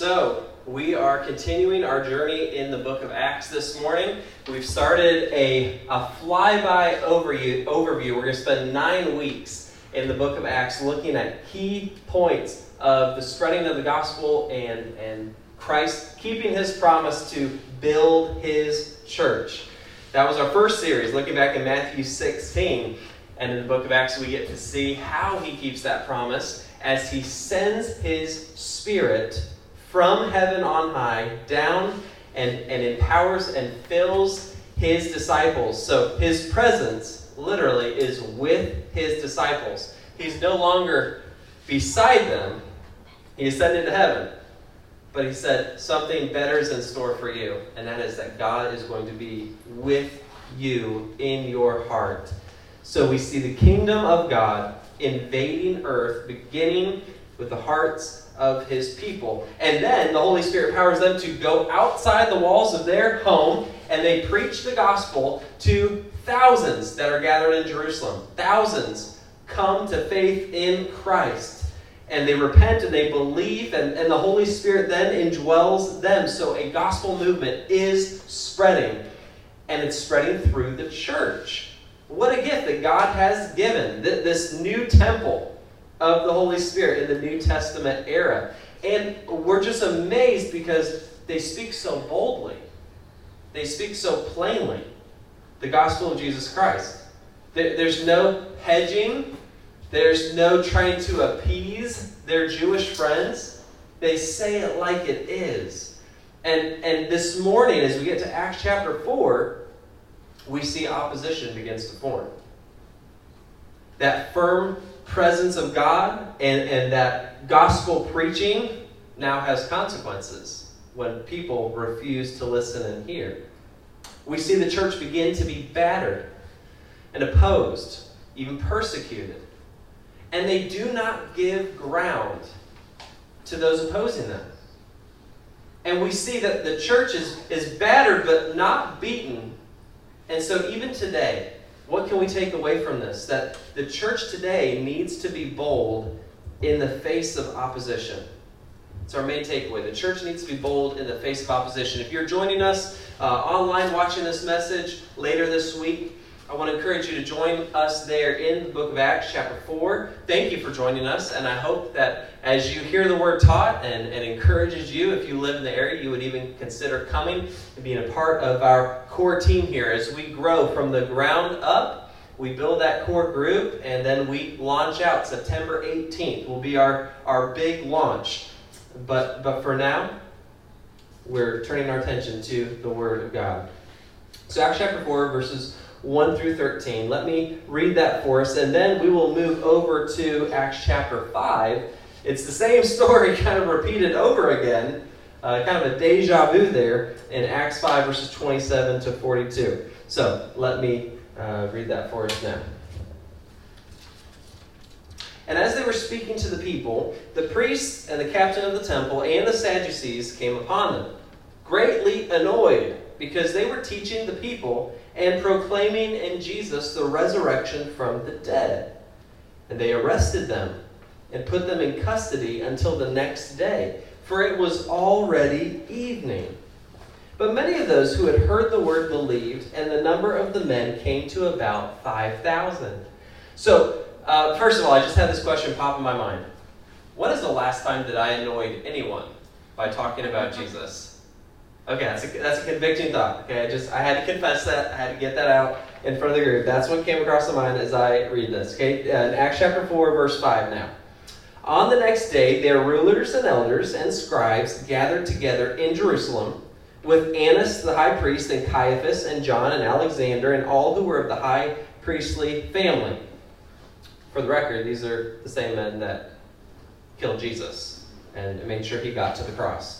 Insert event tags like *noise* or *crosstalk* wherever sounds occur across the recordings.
So, we are continuing our journey in the book of Acts this morning. We've started a, a flyby overview, overview. We're going to spend nine weeks in the book of Acts looking at key points of the spreading of the gospel and, and Christ keeping his promise to build his church. That was our first series, looking back in Matthew 16. And in the book of Acts, we get to see how he keeps that promise as he sends his spirit from heaven on high down and, and empowers and fills his disciples. So his presence literally is with his disciples. He's no longer beside them, he ascended to heaven. But he said, something better is in store for you, and that is that God is going to be with you in your heart. So we see the kingdom of God invading earth, beginning with the hearts of his people. And then the Holy Spirit powers them to go outside the walls of their home and they preach the gospel to thousands that are gathered in Jerusalem. Thousands come to faith in Christ. And they repent and they believe, and, and the Holy Spirit then indwells them. So a gospel movement is spreading, and it's spreading through the church. What a gift that God has given, this new temple of the Holy Spirit in the New Testament era. And we're just amazed because they speak so boldly, they speak so plainly the gospel of Jesus Christ. There's no hedging, there's no trying to appease their Jewish friends. They say it like it is. And, and this morning, as we get to Acts chapter 4, we see opposition begins to form. That firm presence of God and, and that gospel preaching now has consequences when people refuse to listen and hear. We see the church begin to be battered and opposed, even persecuted. And they do not give ground to those opposing them. And we see that the church is, is battered but not beaten. And so, even today, what can we take away from this? That the church today needs to be bold in the face of opposition. It's our main takeaway. The church needs to be bold in the face of opposition. If you're joining us uh, online watching this message later this week, I want to encourage you to join us there in the book of Acts, chapter 4. Thank you for joining us, and I hope that as you hear the word taught and, and encourages you, if you live in the area, you would even consider coming and being a part of our core team here as we grow from the ground up. We build that core group, and then we launch out. September 18th will be our, our big launch. But, but for now, we're turning our attention to the Word of God. So, Acts chapter 4, verses 1 through 13. Let me read that for us, and then we will move over to Acts chapter 5. It's the same *laughs* story kind of repeated over again, uh, kind of a deja vu there in Acts 5, verses 27 to 42. So let me uh, read that for us now. And as they were speaking to the people, the priests and the captain of the temple and the Sadducees came upon them, greatly annoyed because they were teaching the people and proclaiming in Jesus the resurrection from the dead. And they arrested them and put them in custody until the next day, for it was already evening. But many of those who had heard the word believed, and the number of the men came to about 5,000. So, uh, first of all, I just had this question pop in my mind. When is the last time that I annoyed anyone by talking about Jesus? Okay, that's a, that's a convicting thought. Okay, I just I had to confess that. I had to get that out in front of the group. That's what came across my mind as I read this. Okay, uh, in Acts chapter four, verse five. Now, on the next day, their rulers and elders and scribes gathered together in Jerusalem with Annas the high priest and Caiaphas and John and Alexander and all who were of the high priestly family. For the record, these are the same men that killed Jesus and made sure he got to the cross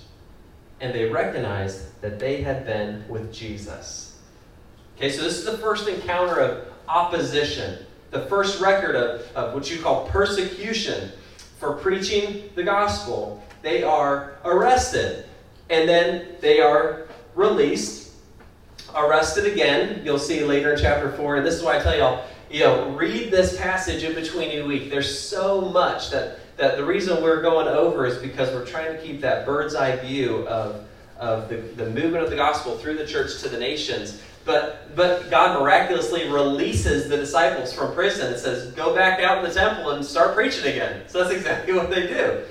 And they recognized that they had been with Jesus. Okay, so this is the first encounter of opposition, the first record of, of what you call persecution for preaching the gospel. They are arrested, and then they are released, arrested again. You'll see later in chapter 4. And this is why I tell y'all, you know, read this passage in between each week. There's so much that, that the reason we're going over is because we're trying to keep that bird's eye view of, of the, the movement of the gospel through the church to the nations. But, but God miraculously releases the disciples from prison and says, Go back out in the temple and start preaching again. So that's exactly what they do.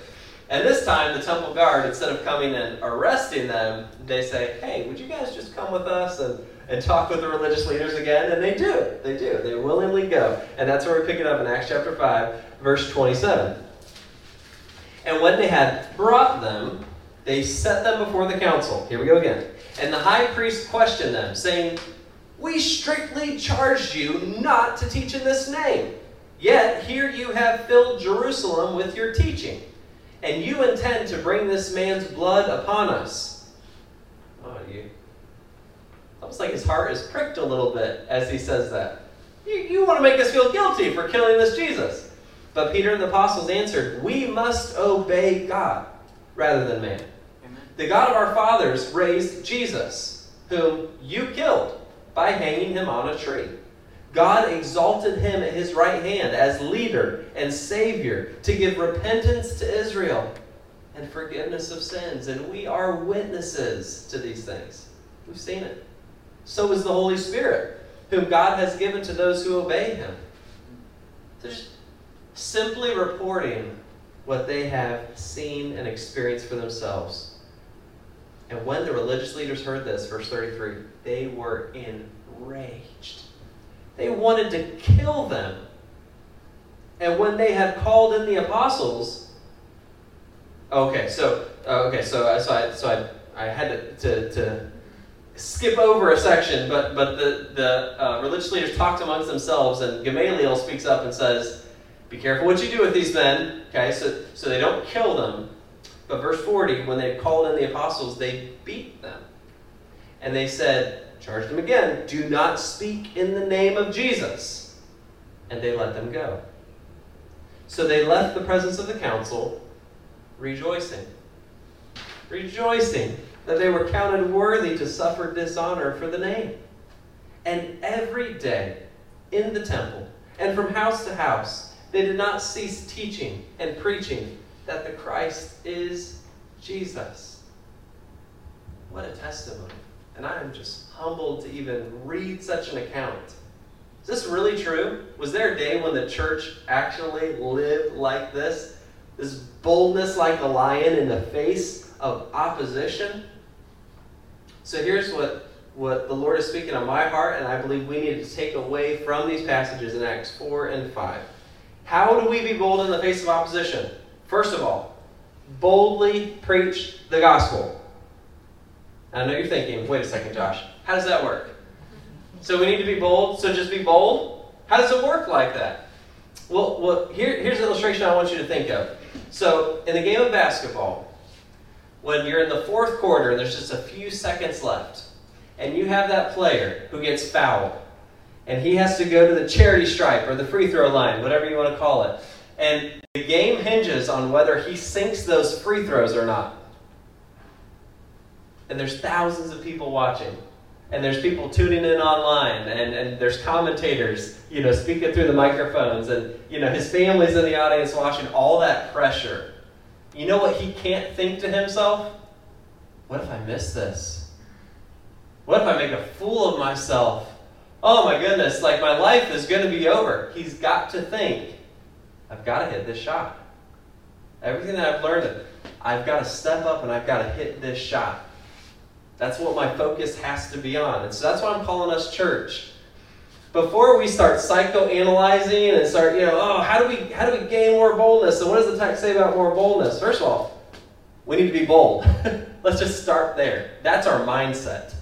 And this time, the temple guard, instead of coming and arresting them, they say, Hey, would you guys just come with us and, and talk with the religious leaders again? And they do. They do. They willingly go. And that's where we pick it up in Acts chapter 5, verse 27. And when they had brought them, they set them before the council. Here we go again. And the high priest questioned them, saying, We strictly charged you not to teach in this name. Yet here you have filled Jerusalem with your teaching and you intend to bring this man's blood upon us. Oh, you. Almost like his heart is pricked a little bit as he says that. You, you want to make us feel guilty for killing this Jesus. But Peter and the apostles answered, We must obey God rather than man. Amen. The God of our fathers raised Jesus, whom you killed by hanging him on a tree. God exalted him at his right hand as leader and savior to give repentance to Israel and forgiveness of sins. And we are witnesses to these things. We've seen it. So is the Holy Spirit, whom God has given to those who obey him. They're just simply reporting what they have seen and experienced for themselves. And when the religious leaders heard this, verse 33, they were enraged they wanted to kill them. And when they had called in the apostles, okay, so uh, okay, so uh, so I so I, I had to, to, to skip over a section, but but the the uh, religious leaders talked amongst themselves, and Gamaliel speaks up and says, "Be careful what you do with these men." Okay, so so they don't kill them, but verse forty, when they called in the apostles, they beat them, and they said, charged them again, Do not speak in the name of Jesus. And they let them go. So they left the presence of the council, rejoicing. Rejoicing that they were counted worthy to suffer dishonor for the name. And every day in the temple and from house to house, they did not cease teaching and preaching that the Christ is Jesus. What a testimony. And I am just humbled to even read such an account. Is this really true? Was there a day when the church actually lived like this? This boldness like a lion in the face of opposition? So here's what, what the Lord is speaking on my heart, and I believe we need to take away from these passages in Acts 4 and 5. How do we be bold in the face of opposition? First of all, boldly preach the gospel. I know you're thinking, wait a second, Josh. How does that work? So we need to be bold, so just be bold? How does it work like that? Well, well here, here's an illustration I want you to think of. So, in the game of basketball, when you're in the fourth quarter and there's just a few seconds left, and you have that player who gets fouled, and he has to go to the charity stripe or the free throw line, whatever you want to call it, and the game hinges on whether he sinks those free throws or not. And there's thousands of people watching. And there's people tuning in online. And, and there's commentators you know speaking through the microphones. And you know his family's in the audience watching all that pressure. You know what he can't think to himself? What if i miss this? What if i make a fool of myself oh my goodness like my life is going to be over he's got to think i've got to hit this shot everything that i've learned I've got to step up and I've got to hit this shot. That's what my focus has to be on. And so that's why I'm calling us church. Before we start psychoanalyzing and start, you know, oh, how do we how do we gain more boldness? And what does the text say about more boldness? First of all, we need to be bold. *laughs* Let's just start there. That's our mindset.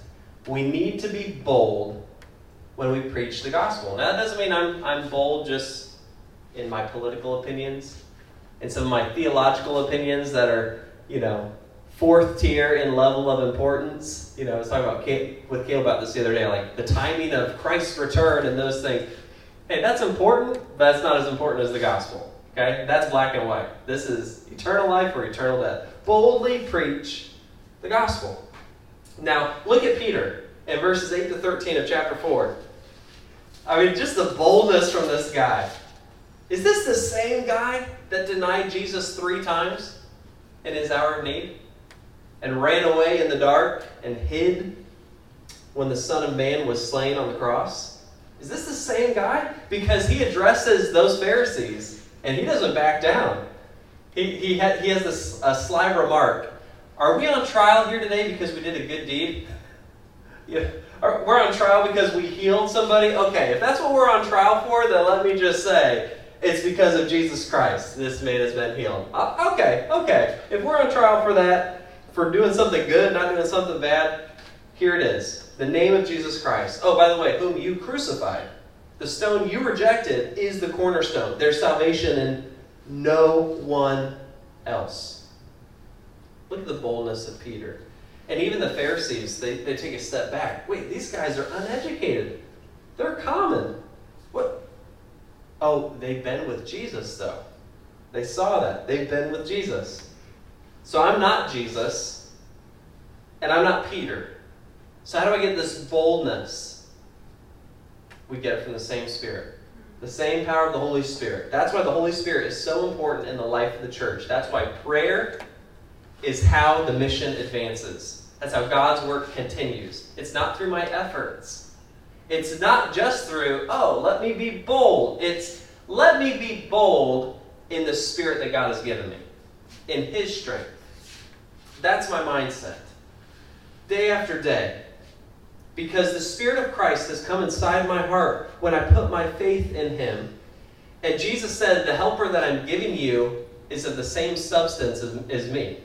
We need to be bold when we preach the gospel. Now that doesn't mean I'm I'm bold just in my political opinions and some of my theological opinions that are, you know, fourth tier in level of importance. You know, I was talking about with Caleb about this the other day, like the timing of Christ's return and those things. Hey, that's important, but that's not as important as the gospel. Okay? That's black and white. This is eternal life or eternal death. Boldly preach the gospel. Now, look at Peter in verses 8 to 13 of chapter 4. I mean, just the boldness from this guy. Is this the same guy that denied Jesus three times in his hour of need? And ran away in the dark and hid when the Son of Man was slain on the cross? Is this the same guy? Because he addresses those Pharisees and he doesn't back down. He, he, ha- he has this, a sly remark. Are we on trial here today because we did a good deed? Yeah. We're on trial because we healed somebody? Okay, if that's what we're on trial for, then let me just say it's because of Jesus Christ this man has been healed. Uh, okay, okay. If we're on trial for that, for doing something good, not doing something bad, here it is. The name of Jesus Christ. Oh, by the way, whom you crucified. The stone you rejected is the cornerstone. There's salvation in no one else. Look at the boldness of Peter. And even the Pharisees, they, they take a step back. Wait, these guys are uneducated. They're common. What? Oh, they've been with Jesus, though. They saw that. They've been with Jesus. So I'm not Jesus, and I'm not Peter. So, how do I get this boldness? We get it from the same Spirit. The same power of the Holy Spirit. That's why the Holy Spirit is so important in the life of the church. That's why prayer is how the mission advances. That's how God's work continues. It's not through my efforts. It's not just through, oh, let me be bold. It's let me be bold in the spirit that God has given me, in His strength. That's my mindset. Day after day. Because the Spirit of Christ has come inside my heart when I put my faith in Him. And Jesus said, The helper that I'm giving you is of the same substance as, as me.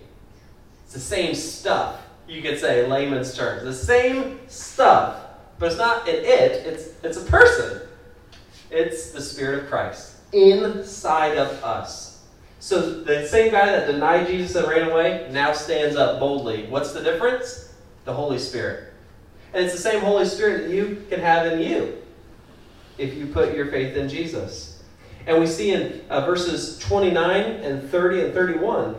It's the same stuff, you could say, layman's terms. The same stuff. But it's not an it, it's, it's a person. It's the Spirit of Christ inside of us. So the same guy that denied Jesus and ran away now stands up boldly. What's the difference? The Holy Spirit. And it's the same Holy Spirit that you can have in you if you put your faith in Jesus. And we see in uh, verses 29 and 30 and 31,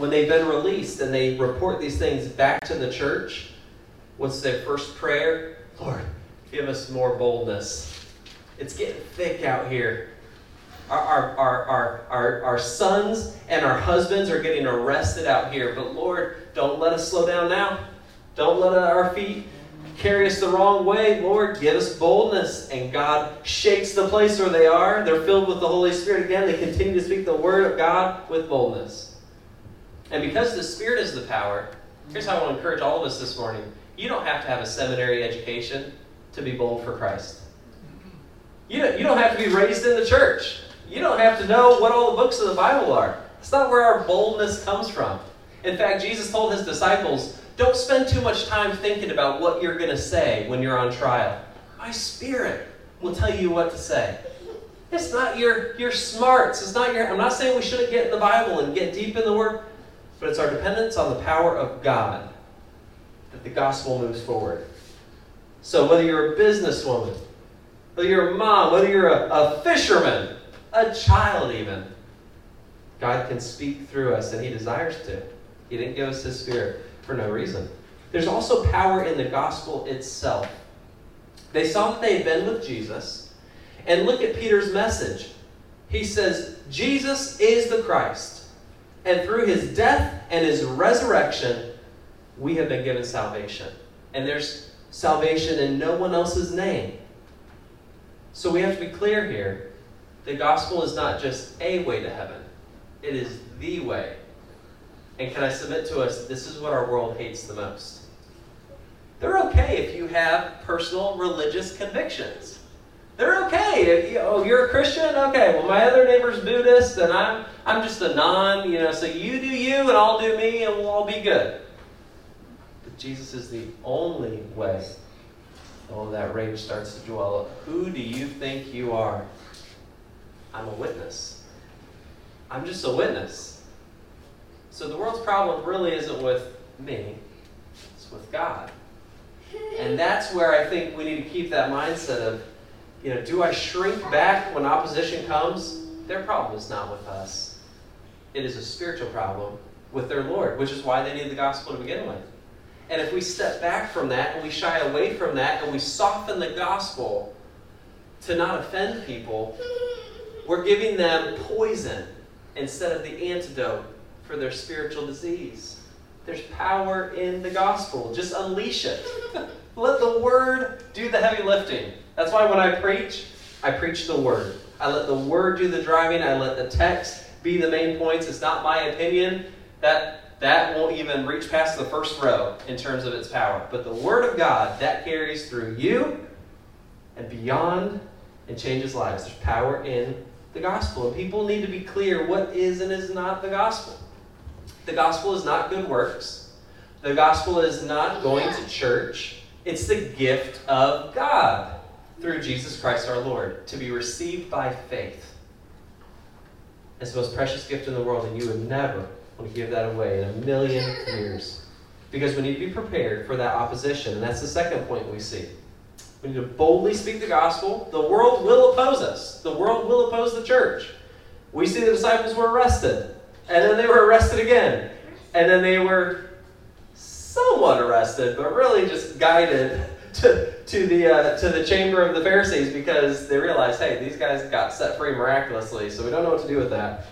when they've been released and they report these things back to the church, what's their first prayer? Lord, give us more boldness. It's getting thick out here. Our, our, our, our, our, sons and our husbands are getting arrested out here, but Lord, don't let us slow down now. Don't let our feet carry us the wrong way. Lord, give us boldness. And God shakes the place where they are. They're filled with the Holy Spirit again. They continue to speak the word of God with boldness. And because the Spirit is the power, here's how I want to encourage all of us this morning you don't have to have a seminary education to be bold for Christ. You don't, you don't have to be raised in the church. You don't have to know what all the books of the Bible are. That's not where our boldness comes from. In fact, Jesus told his disciples, don't spend too much time thinking about what you're going to say when you're on trial. My spirit will tell you what to say. It's not your, your smarts. It's not your. I'm not saying we shouldn't get in the Bible and get deep in the Word, but it's our dependence on the power of God that the gospel moves forward. So, whether you're a businesswoman, whether you're a mom, whether you're a, a fisherman, a child, even, God can speak through us, and He desires to. He didn't give us His Spirit for no reason. There's also power in the gospel itself. They saw that they had been with Jesus, and look at Peter's message. He says, Jesus is the Christ, and through his death and his resurrection, we have been given salvation. And there's salvation in no one else's name. So we have to be clear here. The gospel is not just a way to heaven, it is the way. And can I submit to us, this is what our world hates the most. They're okay if you have personal religious convictions. They're okay. If you, oh, you're a Christian? Okay, well, my other neighbor's Buddhist, and I'm, I'm just a non, you know, so you do you, and I'll do me, and we'll all be good. But Jesus is the only way. Oh, that rage starts to dwell. Who do you think you are? I'm a witness. I'm just a witness. So the world's problem really isn't with me, it's with God. And that's where I think we need to keep that mindset of, you know, do I shrink back when opposition comes? Their problem is not with us. It is a spiritual problem with their Lord, which is why they need the gospel to begin with. And if we step back from that and we shy away from that and we soften the gospel to not offend people, we're giving them poison instead of the antidote for their spiritual disease. There's power in the gospel. Just unleash it. *laughs* let the word do the heavy lifting. That's why when I preach, I preach the word. I let the word do the driving. I let the text be the main points. It's not my opinion. That that won't even reach past the first row in terms of its power. But the word of God, that carries through you and beyond and changes lives. There's power in the gospel. And people need to be clear what is and is not the gospel. The gospel is not good works. The gospel is not going to church. It's the gift of God through Jesus Christ our Lord to be received by faith. It's the most precious gift in the world, and you would never want to give that away in a million years. Because we need to be prepared for that opposition. And that's the second point we see. We need to boldly speak the gospel. The world will oppose us, the world will oppose the church. We see the disciples were arrested, and then they were arrested again, and then they were somewhat arrested, but really just guided *laughs* to, to, the, uh, to the chamber of the Pharisees because they realized, hey, these guys got set free miraculously, so we don't know what to do with that.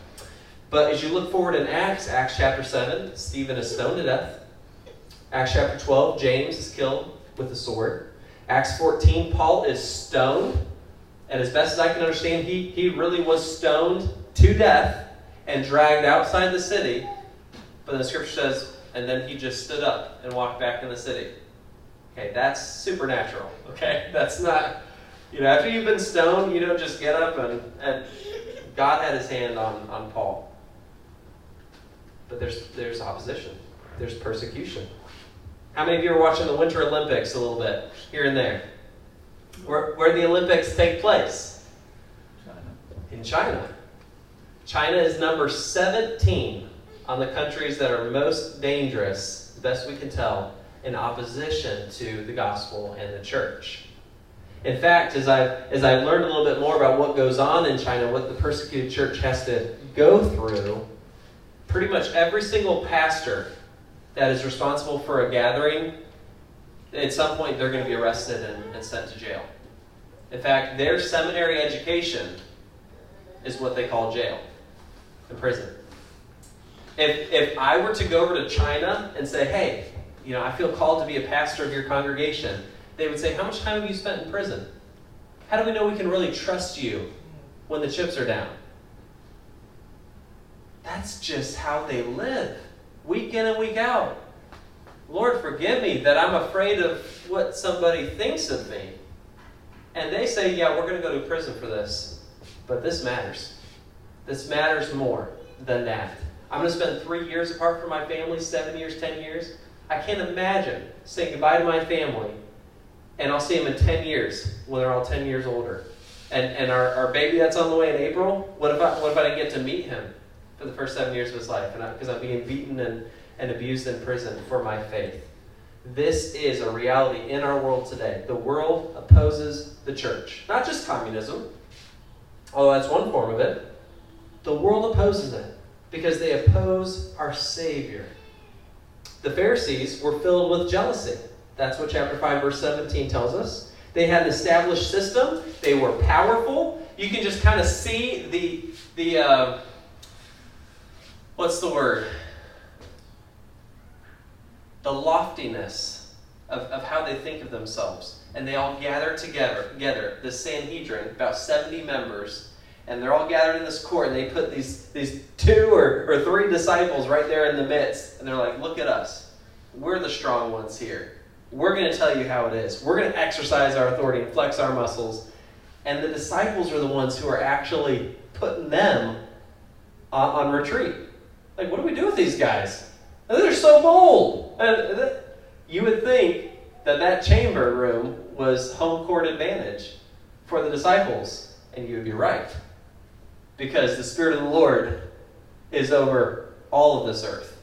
But as you look forward in Acts, Acts chapter 7, Stephen is stoned to death. Acts chapter 12, James is killed with a sword. Acts 14, Paul is stoned. And as best as I can understand, he, he really was stoned to death and dragged outside the city. But the scripture says, and then he just stood up and walked back in the city. Okay, that's supernatural. Okay, *laughs* that's not, you know, after you've been stoned, you don't just get up and, and God had his hand on, on Paul. But there's, there's opposition, there's persecution. How many of you are watching the Winter Olympics a little bit here and there? Where, where the Olympics take place? China. In China. China is number 17 on the countries that are most dangerous, the best we can tell, in opposition to the gospel and the church. In fact, as I as I learned a little bit more about what goes on in China, what the persecuted church has to go through, pretty much every single pastor that is responsible for a gathering, at some point they're going to be arrested and, and sent to jail. In fact, their seminary education is what they call jail, the prison. If, if I were to go over to China and say, hey, you know, I feel called to be a pastor of your congregation, they would say, how much time have you spent in prison? How do we know we can really trust you when the chips are down? That's just how they live week in and week out. Lord, forgive me that I'm afraid of what somebody thinks of me. And they say, yeah, we're going to go to prison for this. But this matters. This matters more than that. I'm going to spend three years apart from my family, seven years, ten years. I can't imagine saying goodbye to my family and I'll see them in 10 years when they're all 10 years older. And, and our, our baby that's on the way in April, what if, I, what if I didn't get to meet him? for the first seven years of his life, because I'm being beaten and, and abused in prison for my faith. This is a reality in our world today. The world opposes the church. Not just communism, although that's one form of it. The world opposes it because they oppose our Savior. The Pharisees were filled with jealousy. That's what chapter 5, verse 17 tells us. They had an established system, they were powerful. You can just kind of see the, the, uh, what's the word? The loftiness of, of how they think of themselves. And they all gather together, together, the Sanhedrin, about 70 members, and they're all gathered in this court, and they put these, these two or, or three disciples right there in the midst, and they're like, Look at us. We're the strong ones here. We're going to tell you how it is. We're going to exercise our authority and flex our muscles. And the disciples are the ones who are actually putting them on, on retreat. Like, what do we do with these guys? They're so bold. And you would think that that chamber room was home court advantage for the disciples, and you would be right. Because the Spirit of the Lord is over all of this earth.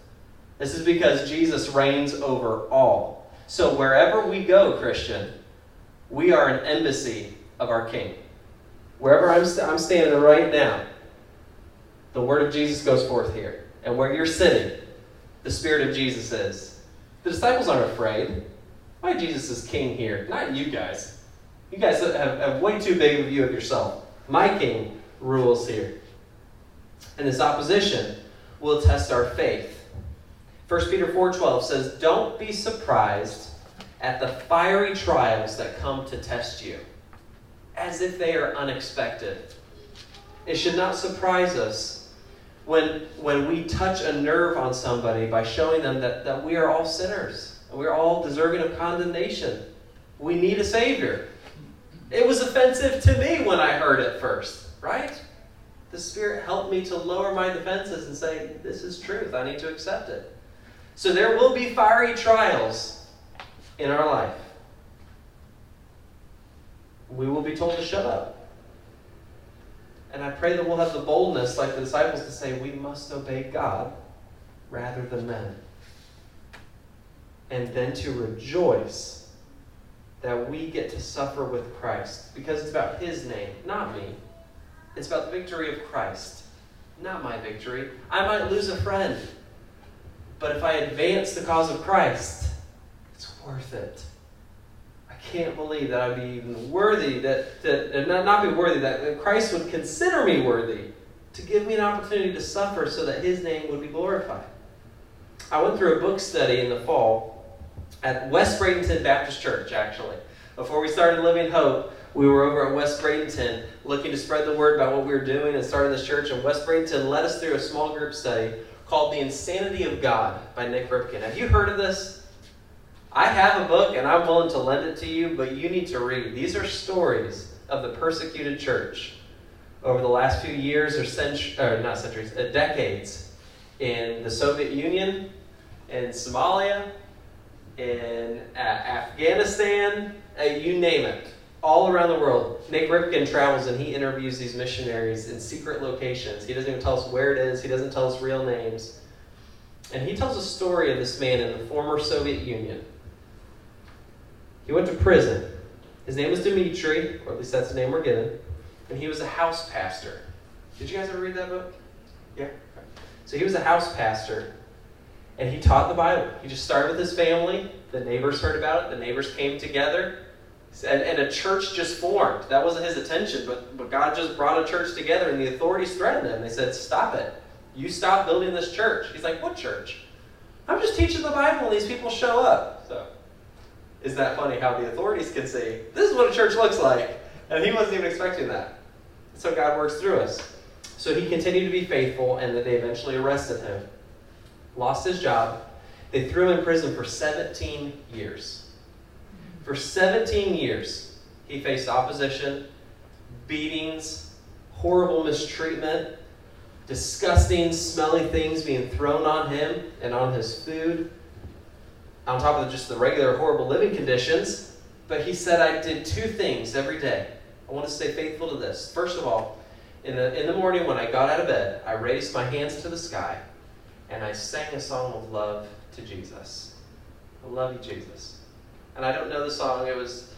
This is because Jesus reigns over all. So wherever we go, Christian, we are an embassy of our King. Wherever I'm, st- I'm standing right now, the word of Jesus goes forth here. And where you're sitting, the Spirit of Jesus is. The disciples aren't afraid. Why Jesus is king here? Not you guys. You guys have, have way too big a view of yourself. My king rules here. And this opposition will test our faith. 1 Peter 4:12 says, "Don't be surprised at the fiery trials that come to test you, as if they are unexpected." It should not surprise us when, when we touch a nerve on somebody by showing them that, that we are all sinners. And we're all deserving of condemnation. We need a Savior. It was offensive to me when I heard it first? The Spirit helped me to lower my defenses and say, This is truth. I need to accept it. So there will be fiery trials in our life. We will be told to shut up. And I pray that we'll have the boldness, like the disciples, to say, We must obey God rather than men. And then to rejoice that we get to suffer with Christ because it's about His name, not me. It's about the victory of Christ, not my victory. I might lose a friend, but if I advance the cause of Christ, it's worth it. I can't believe that I'd be even worthy, that, that not, be worthy, that Christ would consider me worthy to give me an opportunity to suffer so that His name would be glorified. I went through a book study in the fall at West Bradenton Baptist Church, actually. Before we started Living Hope, we were over at West Bradenton looking to spread the word about what we were doing and starting this church. in West Bradenton led us through a small group study called The Insanity of God by Nik Ripken. Have you heard of this? I have a book and I'm willing to lend it to you, but you need to read. These are stories of the persecuted church over the last few years or centuries, or not centuries, uh, decades in the Soviet Union, in Somalia, in uh, Afghanistan, uh, you name it all around the world. Nik Ripken travels and he interviews these missionaries in secret locations. He doesn't even tell us where it is, he doesn't tell us real names. And he tells a story of this man in the former Soviet Union. He went to prison. His name was Dmitri, or at least that's the name we're given, and he was a house pastor. Did you guys ever read that book? Yeah? So he was a house pastor, and he taught the Bible. He just started with his family. The neighbors heard about it, the neighbors came together, and, and a church just formed. That wasn't his attention, but, but God just brought a church together, and the authorities threatened him. They said, Stop it. You stop building this church. He's like, What church? I'm just teaching the Bible, and these people show up. So, is that funny how the authorities can say, This is what a church looks like? And he wasn't even expecting that. So, God works through us. So, he continued to be faithful, and that they eventually arrested him. Lost his job. They threw him in prison for 17 years. For 17 years, he faced opposition, beatings, horrible mistreatment, disgusting, smelly things being thrown on him and on his food, on top of just the regular horrible living conditions. But he said, I did two things every day. I want to stay faithful to this. First of all, in the, in the morning when I got out of bed, I raised my hands to the sky and I sang a song of love to Jesus. I love you, Jesus and I don't know the song. It was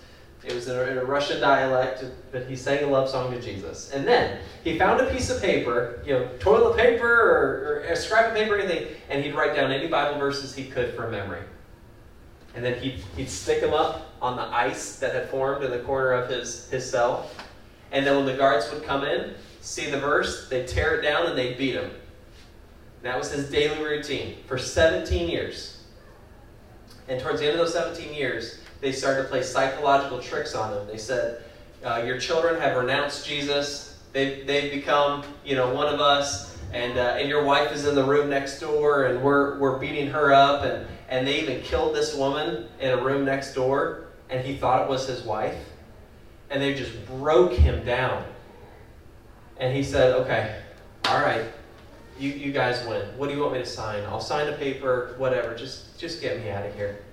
it was in a, in a, Russian dialect, but he sang a love song to Jesus. And then he found a piece of paper, you know, toilet paper or, or a scrap of paper, or anything, and he'd write down any Bible verses he could from memory. And then he'd, he'd stick them up on the ice that had formed in the corner of his, his cell. And then when the guards would come in, see the verse, they'd tear it down and they'd beat him. That was his daily routine for 17 years. And towards the end of those 17 years, they started to play psychological tricks on him. They said, uh, Your children have renounced Jesus. They, they've become, you know, one of us, and, uh, and your wife is in the room next door, and we're, we're beating her up, and, and they even killed this woman in a room next door, and he thought it was his wife. And they just broke him down. And he said, Okay, all right, you, you guys win. What do you want me to sign? I'll sign a paper, whatever. Just, just get me out of here.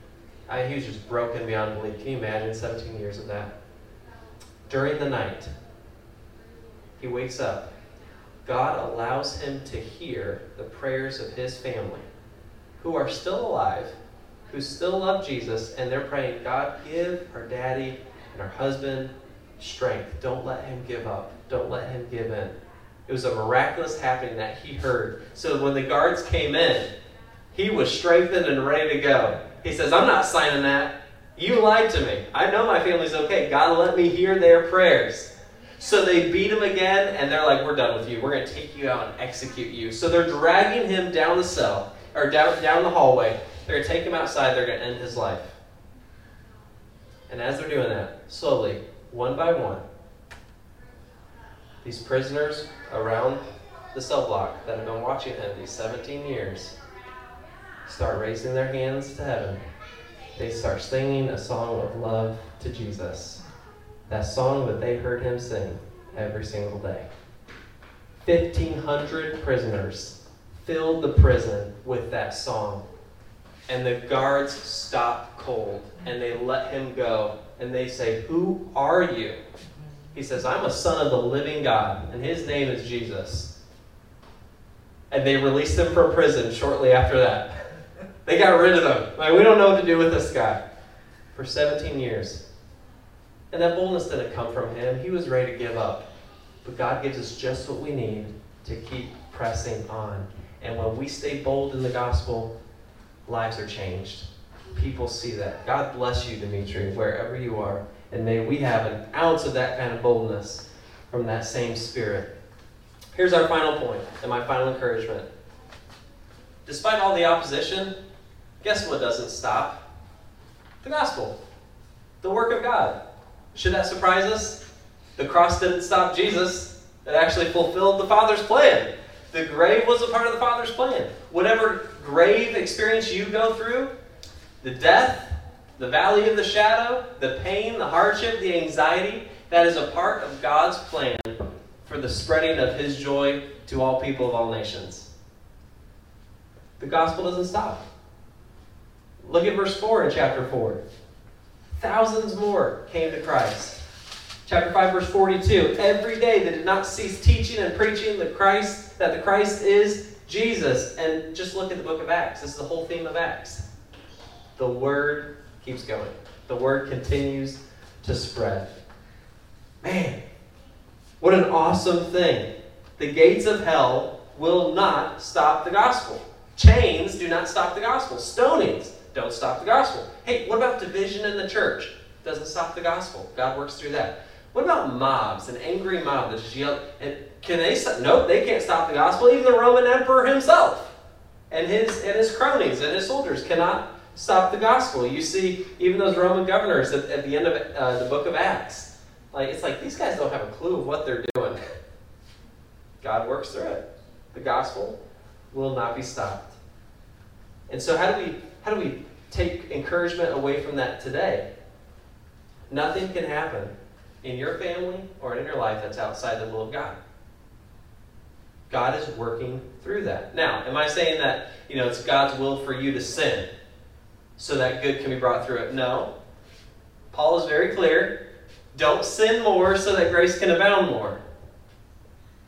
I, he was just broken beyond belief. Can you imagine 17 years of that? During the night, he wakes up. God allows him to hear the prayers of his family, who are still alive, who still love Jesus, and they're praying, God, give our daddy and our husband strength. Don't let him give up. Don't let him give in. It was a miraculous happening that he heard. So when the guards came in, he was strengthened and ready to go. He says, I'm not signing that. You lied to me. I know my family's okay. God let me hear their prayers. So they beat him again, and they're like, We're done with you. We're going to take you out and execute you. So they're dragging him down the cell, or down, down the hallway. They're going to take him outside. They're going to end his life. And as they're doing that, slowly, one by one, these prisoners around the cell block that have been watching him these 17 years start raising their hands to heaven. They start singing a song of love to Jesus. That song that they heard him sing every single day. 1,500 prisoners filled the prison with that song. And the guards stop cold and they let him go. And they say, Who are you? He says, I'm a son of the living God, and his name is Jesus. And they released him from prison shortly after that. *laughs* They got rid of him. Like, we don't know what to do with this guy. For 17 years. And that boldness didn't come from him. He was ready to give up. But God gives us just what we need to keep pressing on. And when we stay bold in the gospel, lives are changed. People see that. God bless you, Dimitri, wherever you are. And may we have an ounce of that kind of boldness from that same spirit. Here's our final point and my final encouragement. Despite all the opposition, guess what doesn't stop? The gospel, the work of God. Should that surprise us? The cross didn't stop Jesus, it actually fulfilled the Father's plan. The grave was a part of the Father's plan. Whatever grave experience you go through, the death, the valley of the shadow, the pain, the hardship, the anxiety, that is a part of God's plan for the spreading of His joy to all people of all nations. The gospel doesn't stop. Look at verse 4 in chapter 4. Thousands more came to Christ. Chapter 5, verse 42. Every day they did not cease teaching and preaching the Christ, that the Christ is Jesus. And just look at the book of Acts. This is the whole theme of Acts. The word keeps going. The word continues to spread. Man, what an awesome thing. The gates of hell will not stop the gospel. Chains do not stop the gospel. Stonings don't stop the gospel. Hey, what about division in the church? Doesn't stop the gospel. God works through that. What about mobs, an angry mob that just yell? And can they stop? Nope, they can't stop the gospel. Even the Roman emperor himself and his and his cronies and his soldiers cannot stop the gospel. You see, even those Roman governors at, at the end of uh, the book of Acts, like it's like these guys don't have a clue of what they're doing. *laughs* God works through it. The gospel will not be stopped. And so, how do we how do we take encouragement away from that today? Nothing can happen in your family or in your life that's outside the will of God. God is working through that. Now, am I saying that you know it's God's will for you to sin? So that good can be brought through it. No. Paul is very clear. Don't sin more so that grace can abound more.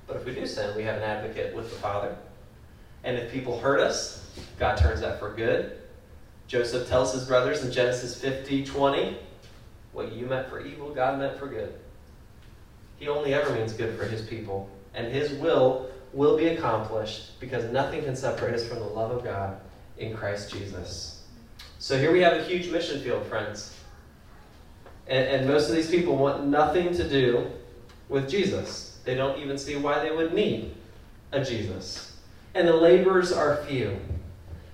But if we do sin, we have an advocate with the Father. And if people hurt us, God turns that for good. Joseph tells his brothers in Genesis 50 20, what you meant for evil, God meant for good. He only ever means good for his people. And his will will be accomplished because nothing can separate us from the love of God in Christ Jesus. So here we have a huge mission field, friends. And, and most of these people want nothing to do with Jesus. They don't even see why they would need a Jesus. And the laborers are few.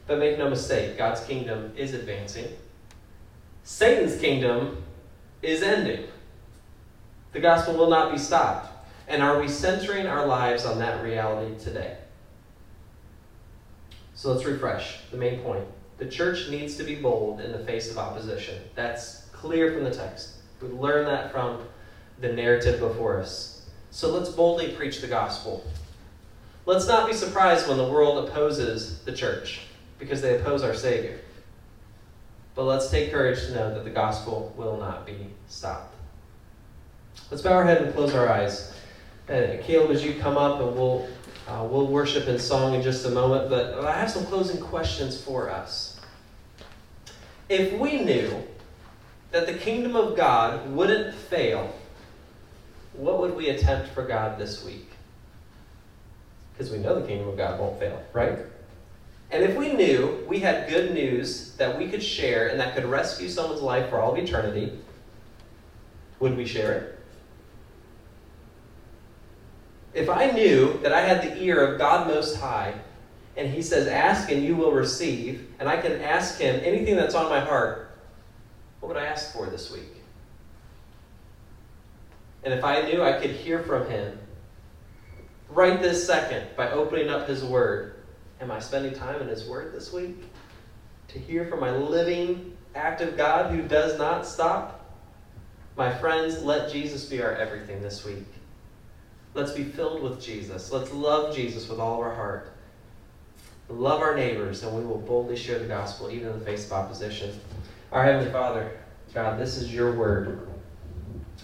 But make no mistake, God's kingdom is advancing. Satan's kingdom is ending. The gospel will not be stopped. And are we centering our lives on that reality today? So let's refresh the main point. The church needs to be bold in the face of opposition. That's clear from the text. We learn that from the narrative before us. So let's boldly preach the gospel. Let's not be surprised when the world opposes the church because they oppose our Savior. But let's take courage to know that the gospel will not be stopped. Let's bow our head and close our eyes. And Caleb, as you come up, and we'll uh, we'll worship in song in just a moment. But I have some closing questions for us. If we knew that the kingdom of God wouldn't fail, what would we attempt for God this week? Because we know the kingdom of God won't fail, right? And if we knew we had good news that we could share and that could rescue someone's life for all of eternity, would we share it? If I knew that I had the ear of God Most High, and He says, Ask and you will receive, and I can ask Him anything that's on my heart, what would I ask for this week? And if I knew I could hear from Him right this second by opening up His Word, am I spending time in His Word this week? To hear from my living, active God who does not stop? My friends, let Jesus be our everything this week. Let's be filled with Jesus. Let's love Jesus with all our heart. Love our neighbors, and we will boldly share the gospel even in the face of opposition. Our Heavenly Father, God, this is your word.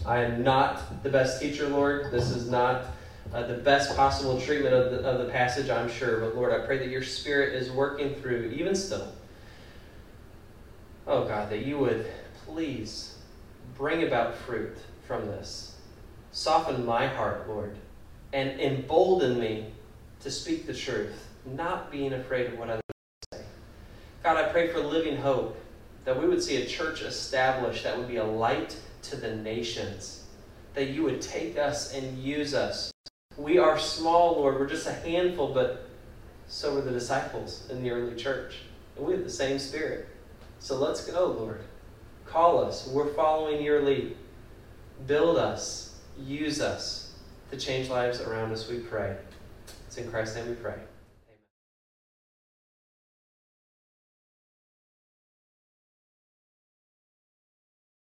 I am not the best teacher, Lord. This is not uh, the best possible treatment of the, of the passage, I'm sure. But Lord, I pray that your Spirit is working through, even still. Oh, God, that you would please bring about fruit from this. Soften my heart, Lord, and embolden me to speak the truth, not being afraid of what others say. God, I pray for living hope that we would see a church established that would be a light to the nations, that you would take us and use us. We are small, Lord. We're just a handful, but so were the disciples in the early church. And we have the same spirit. So let's go, Lord. Call us. We're following your lead. Build us. Use us to change lives around us, we pray. It's in Christ's name we pray.